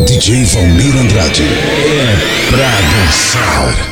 DJ Valmir Andrade. É pra dançar.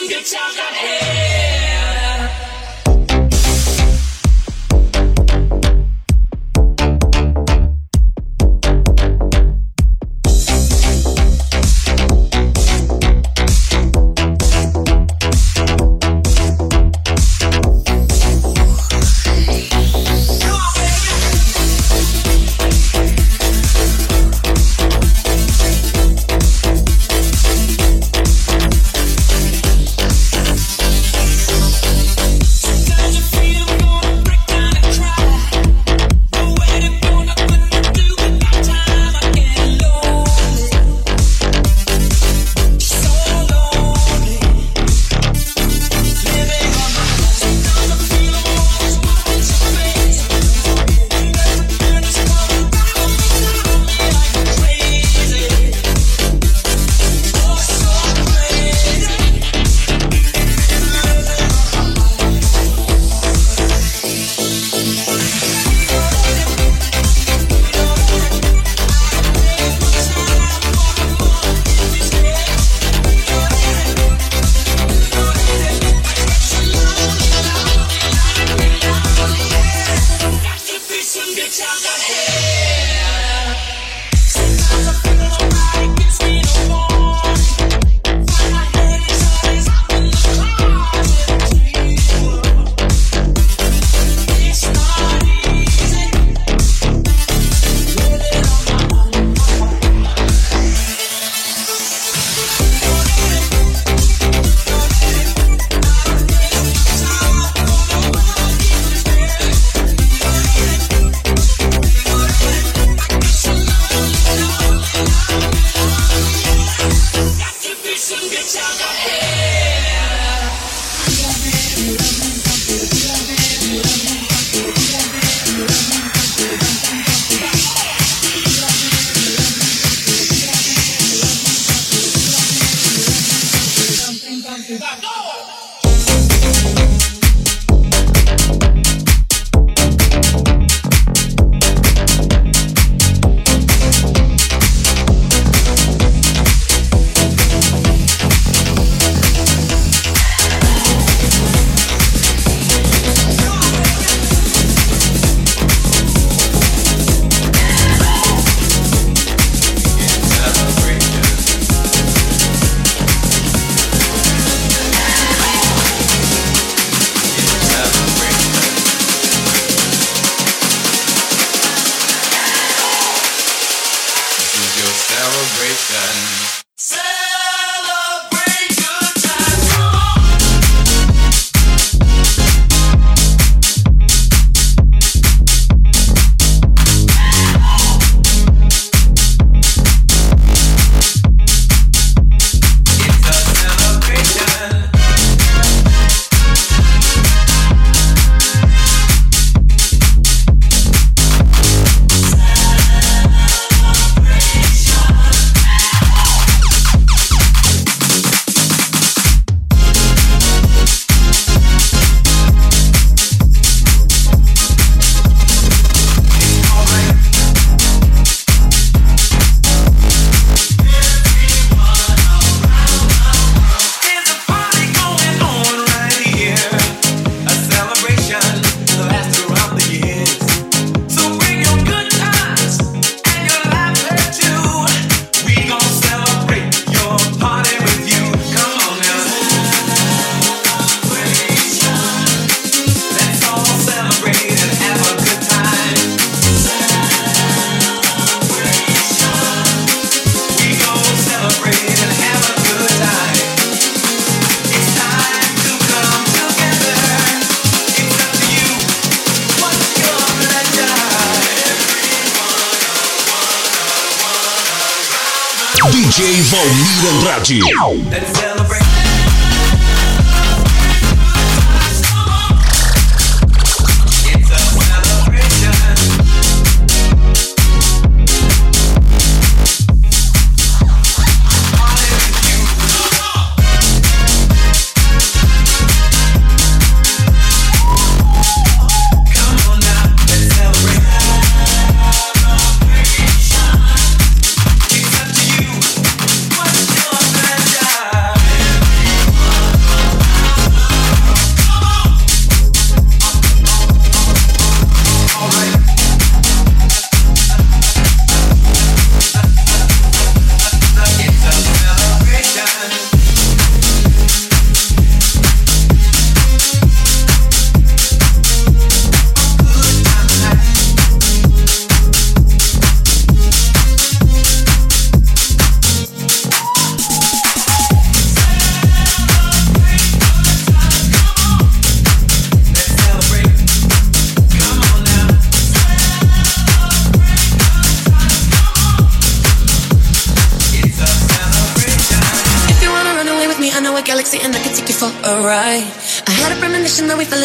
to get out of here!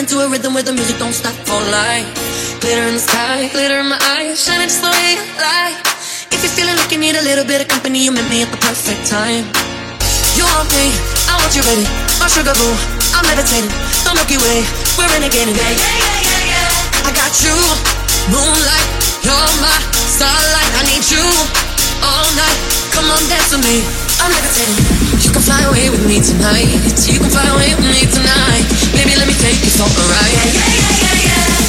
Into a rhythm where the music don't stop for life. Glitter in the sky, glitter in my eyes, shining just the way you like. If you're feeling like you need a little bit of company, you met me at the perfect time. You want me, I want you, baby. My sugar boo, I'm levitating. The Milky Way, we're yeah, yeah, yeah, yeah, yeah. I got you, moonlight, you're my starlight. I need you all night. Come on, dance with me. I'm levitating. You can fly away with me tonight. You can fly away with me tonight. Baby, let me take you for a ride. Yeah, yeah, yeah, yeah,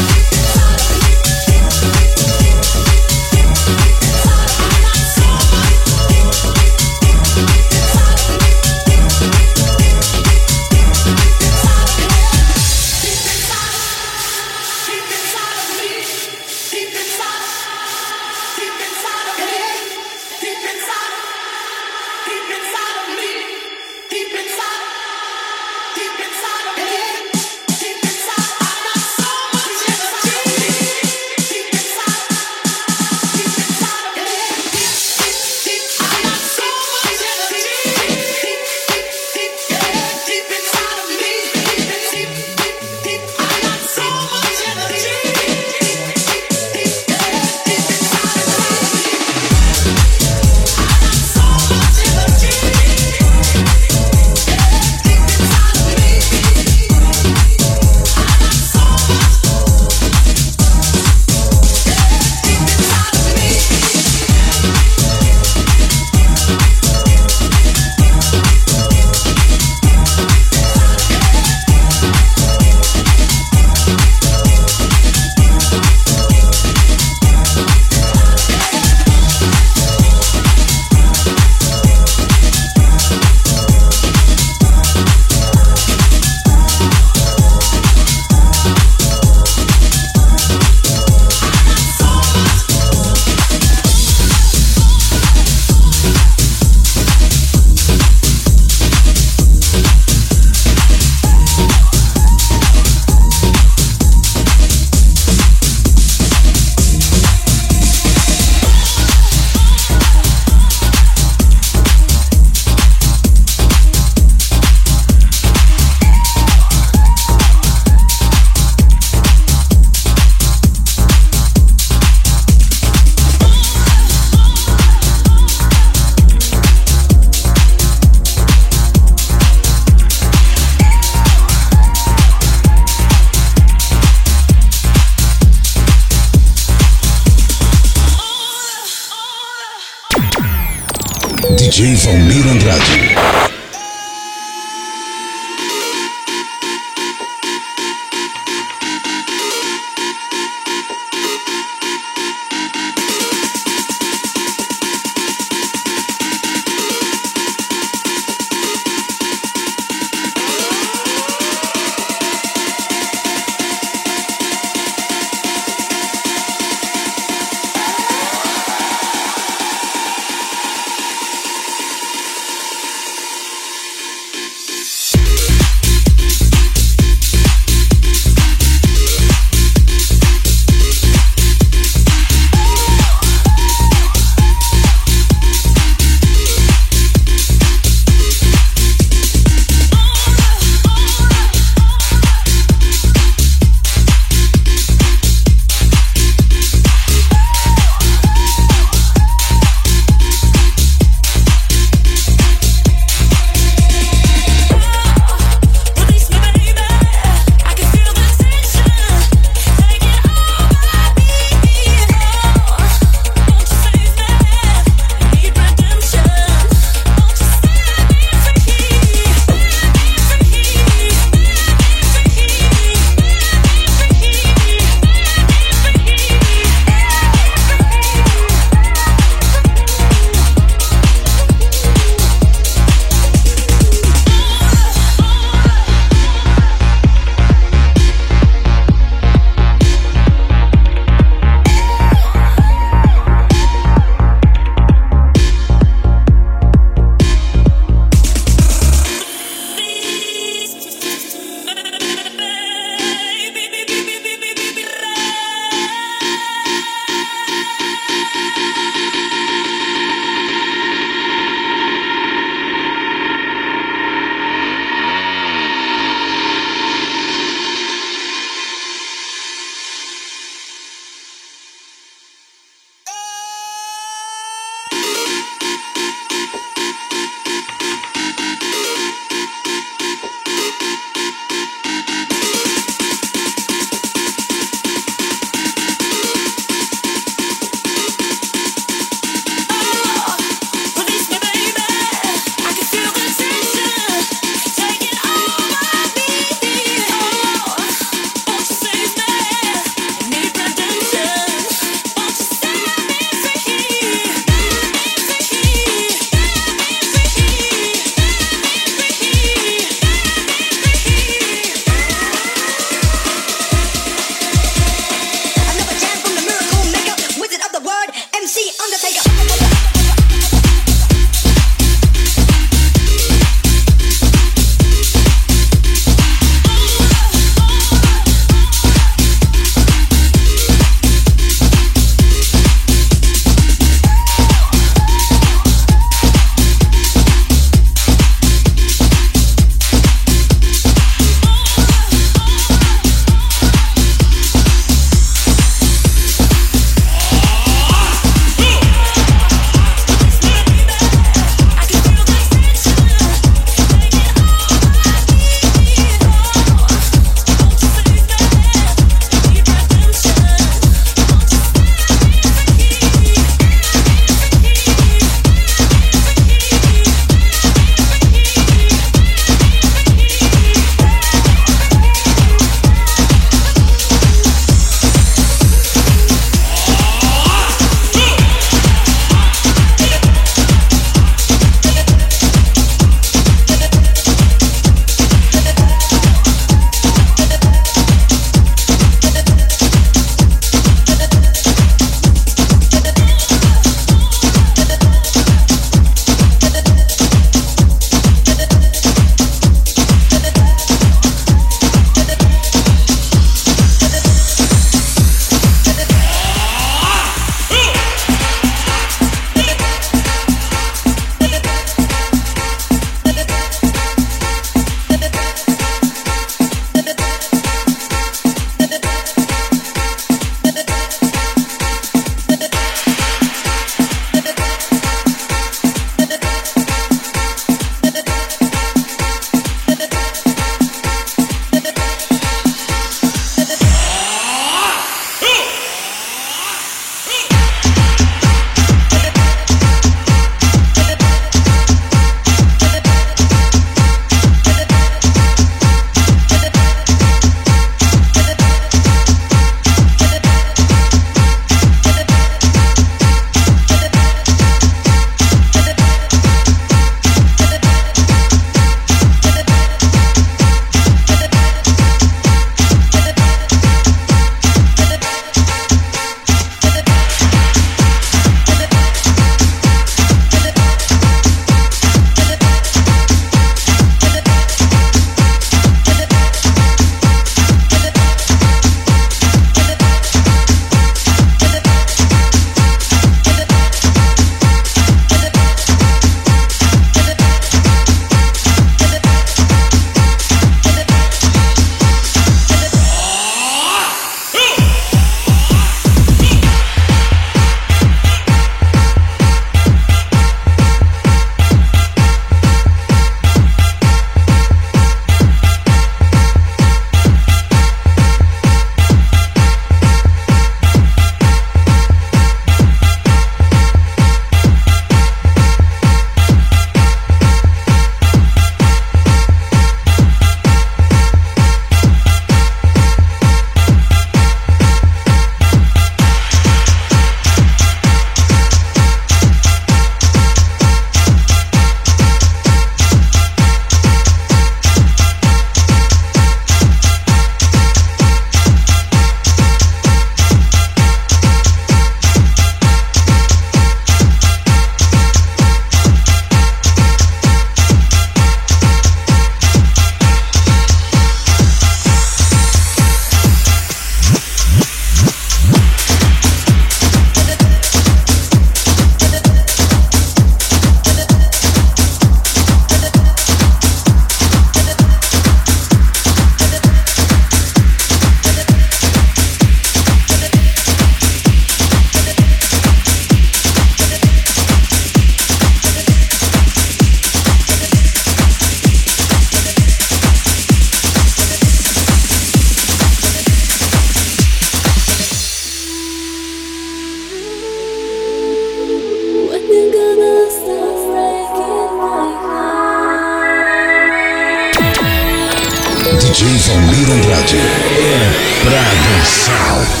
DJ Valmir Andrade. É pra dançar.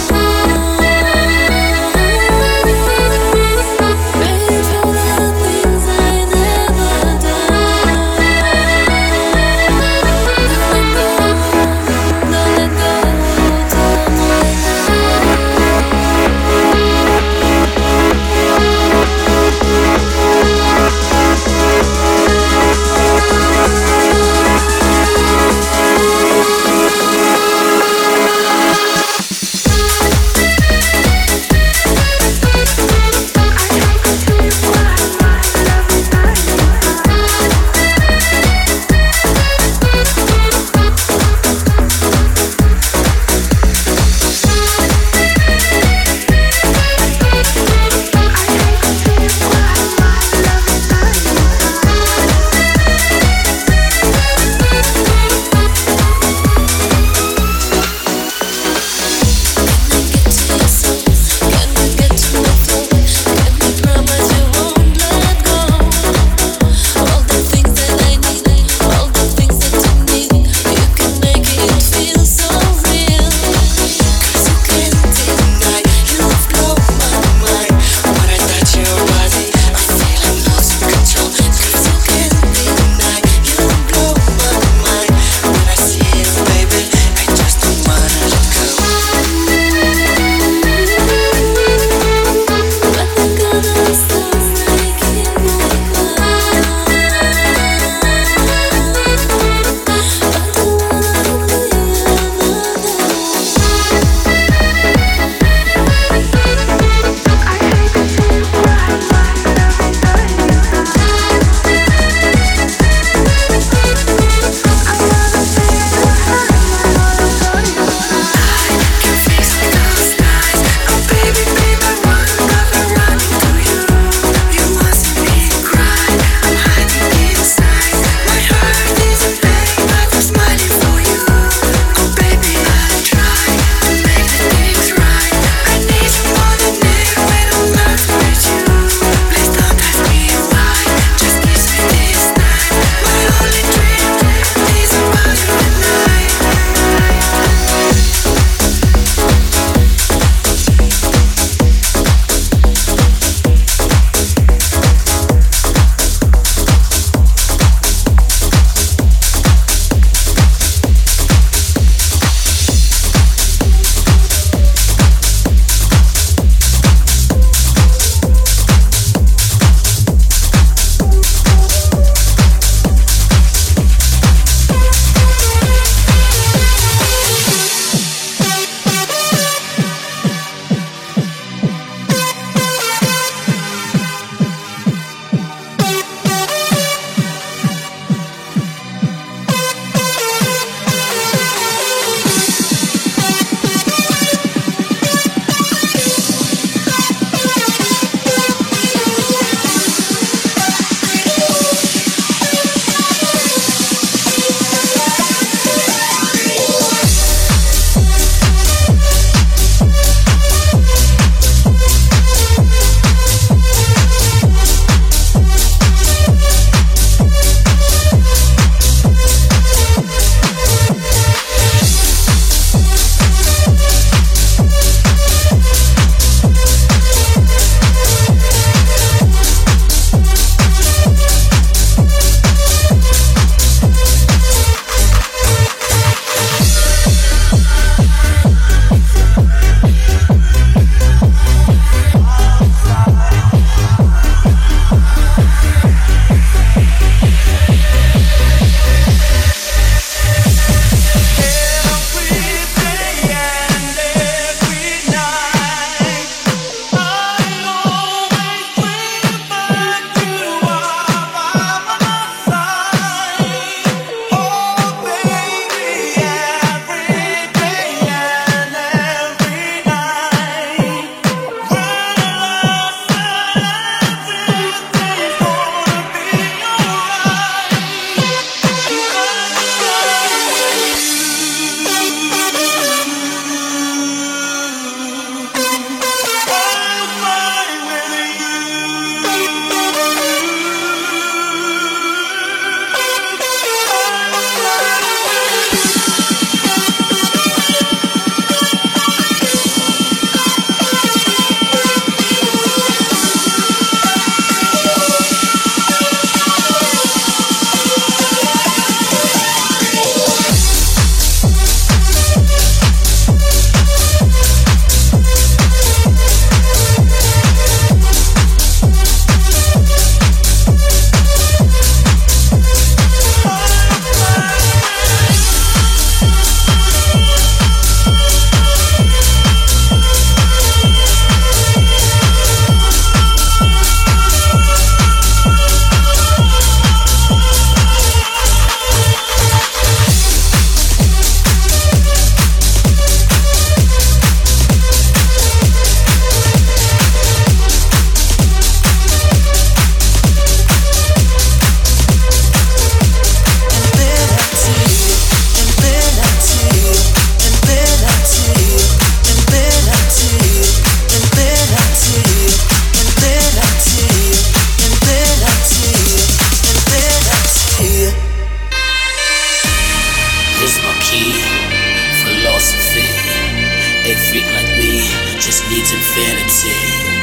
needs infinity.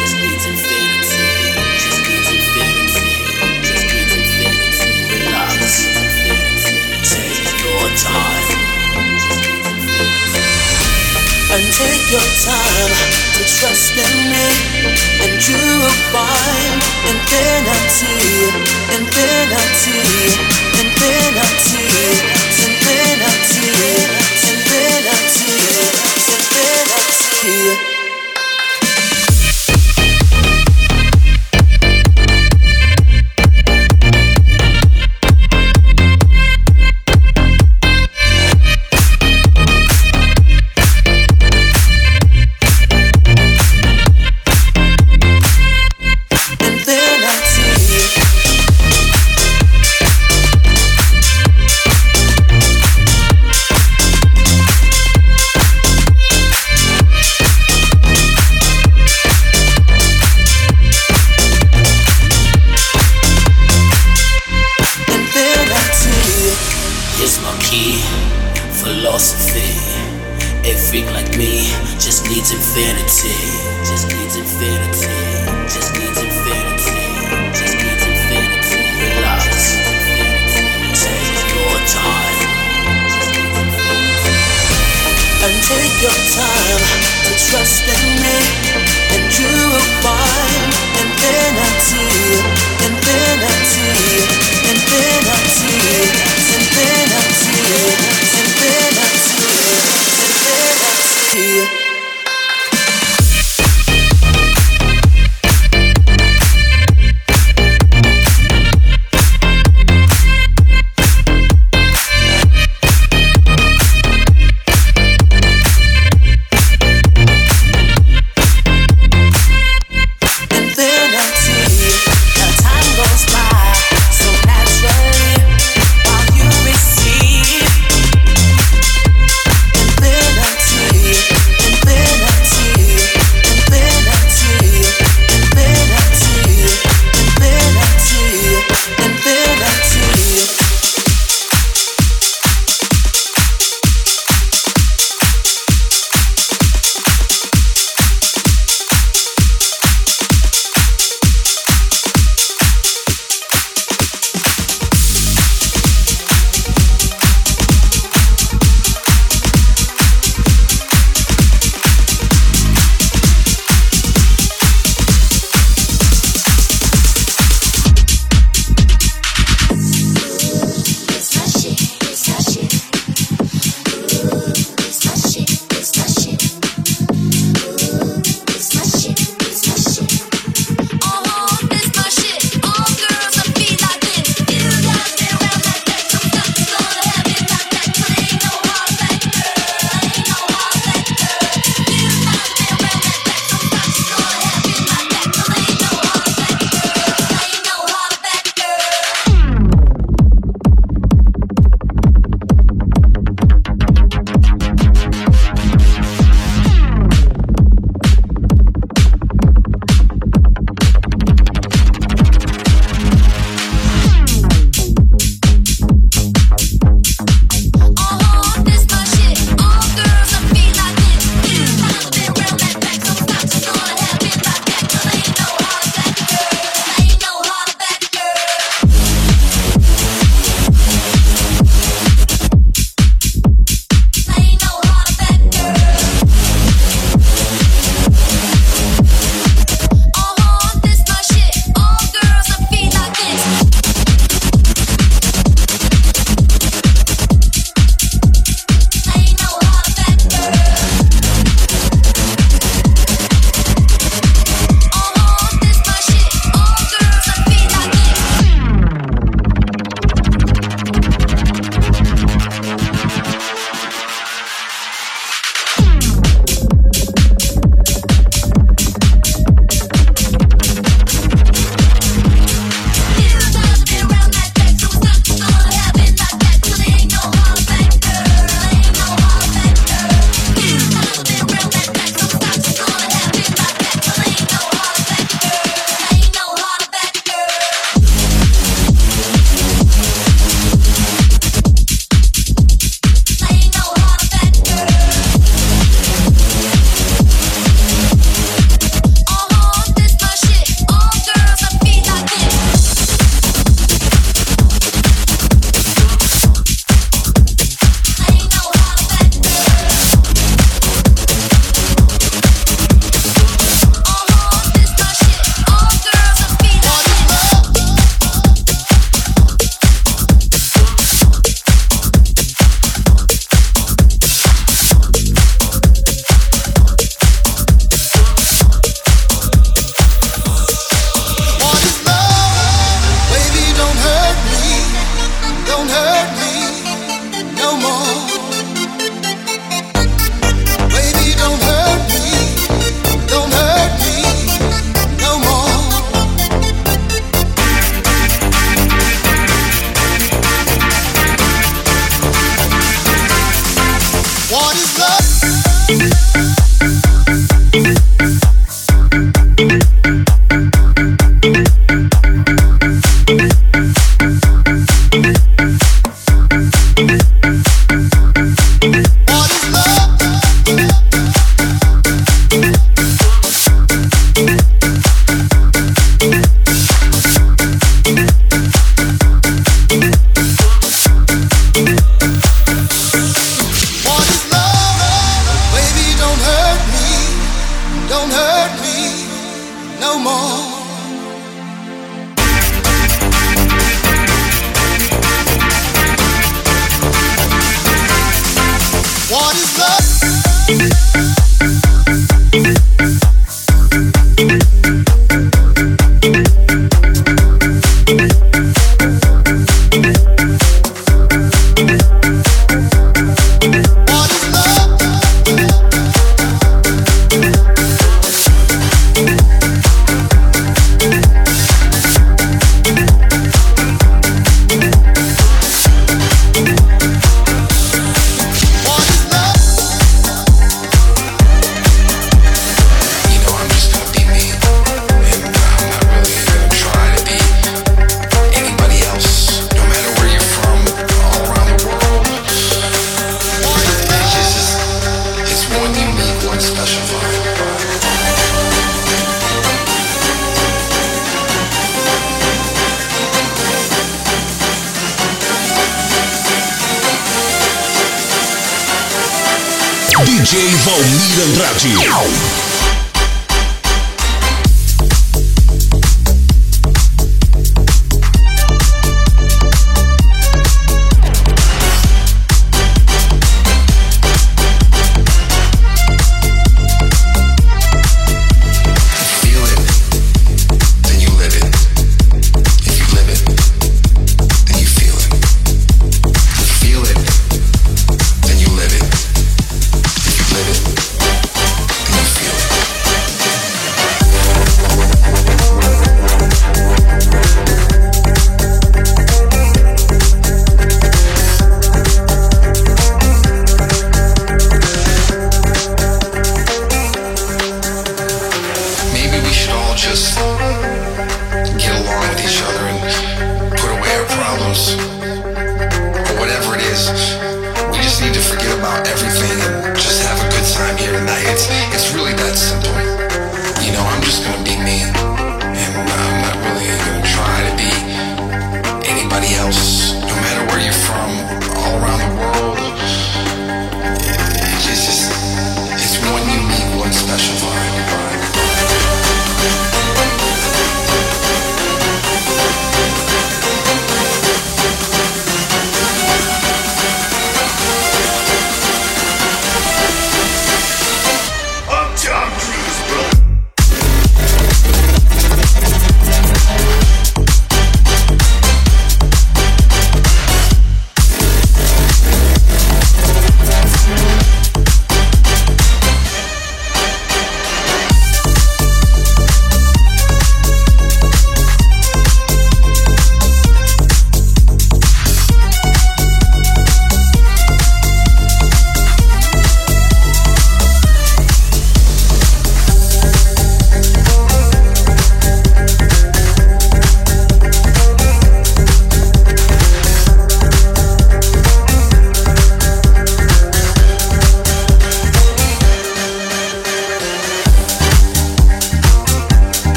Just needs infinity. Just needs infinity. Just needs infinity. Relax. Take your time. And take your time to trust in me, and you will find infinity, infinity, infinity, infinity, infinity, infinity. infinity.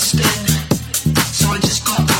So I just got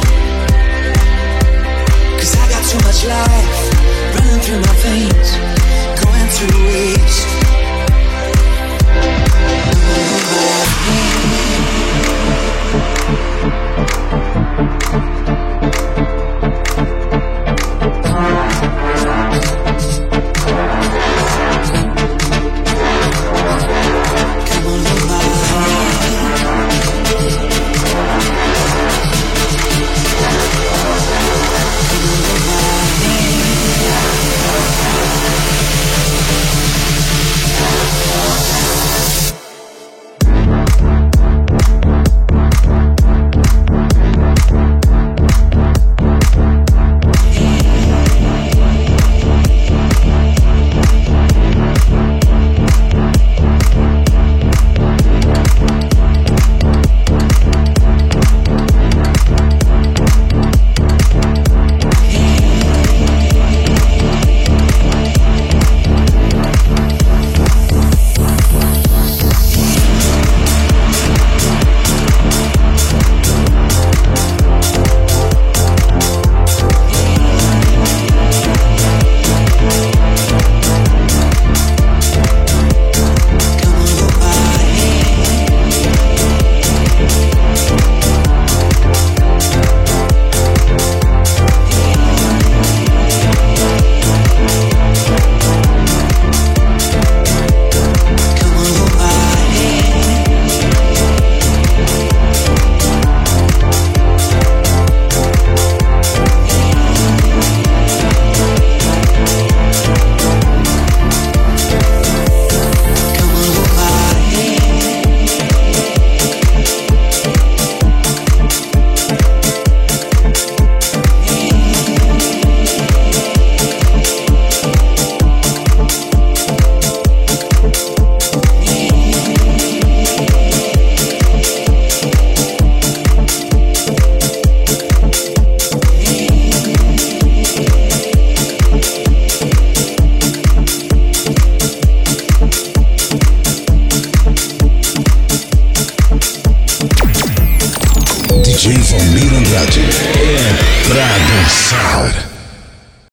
Too much life running through my veins, going to waste. DJ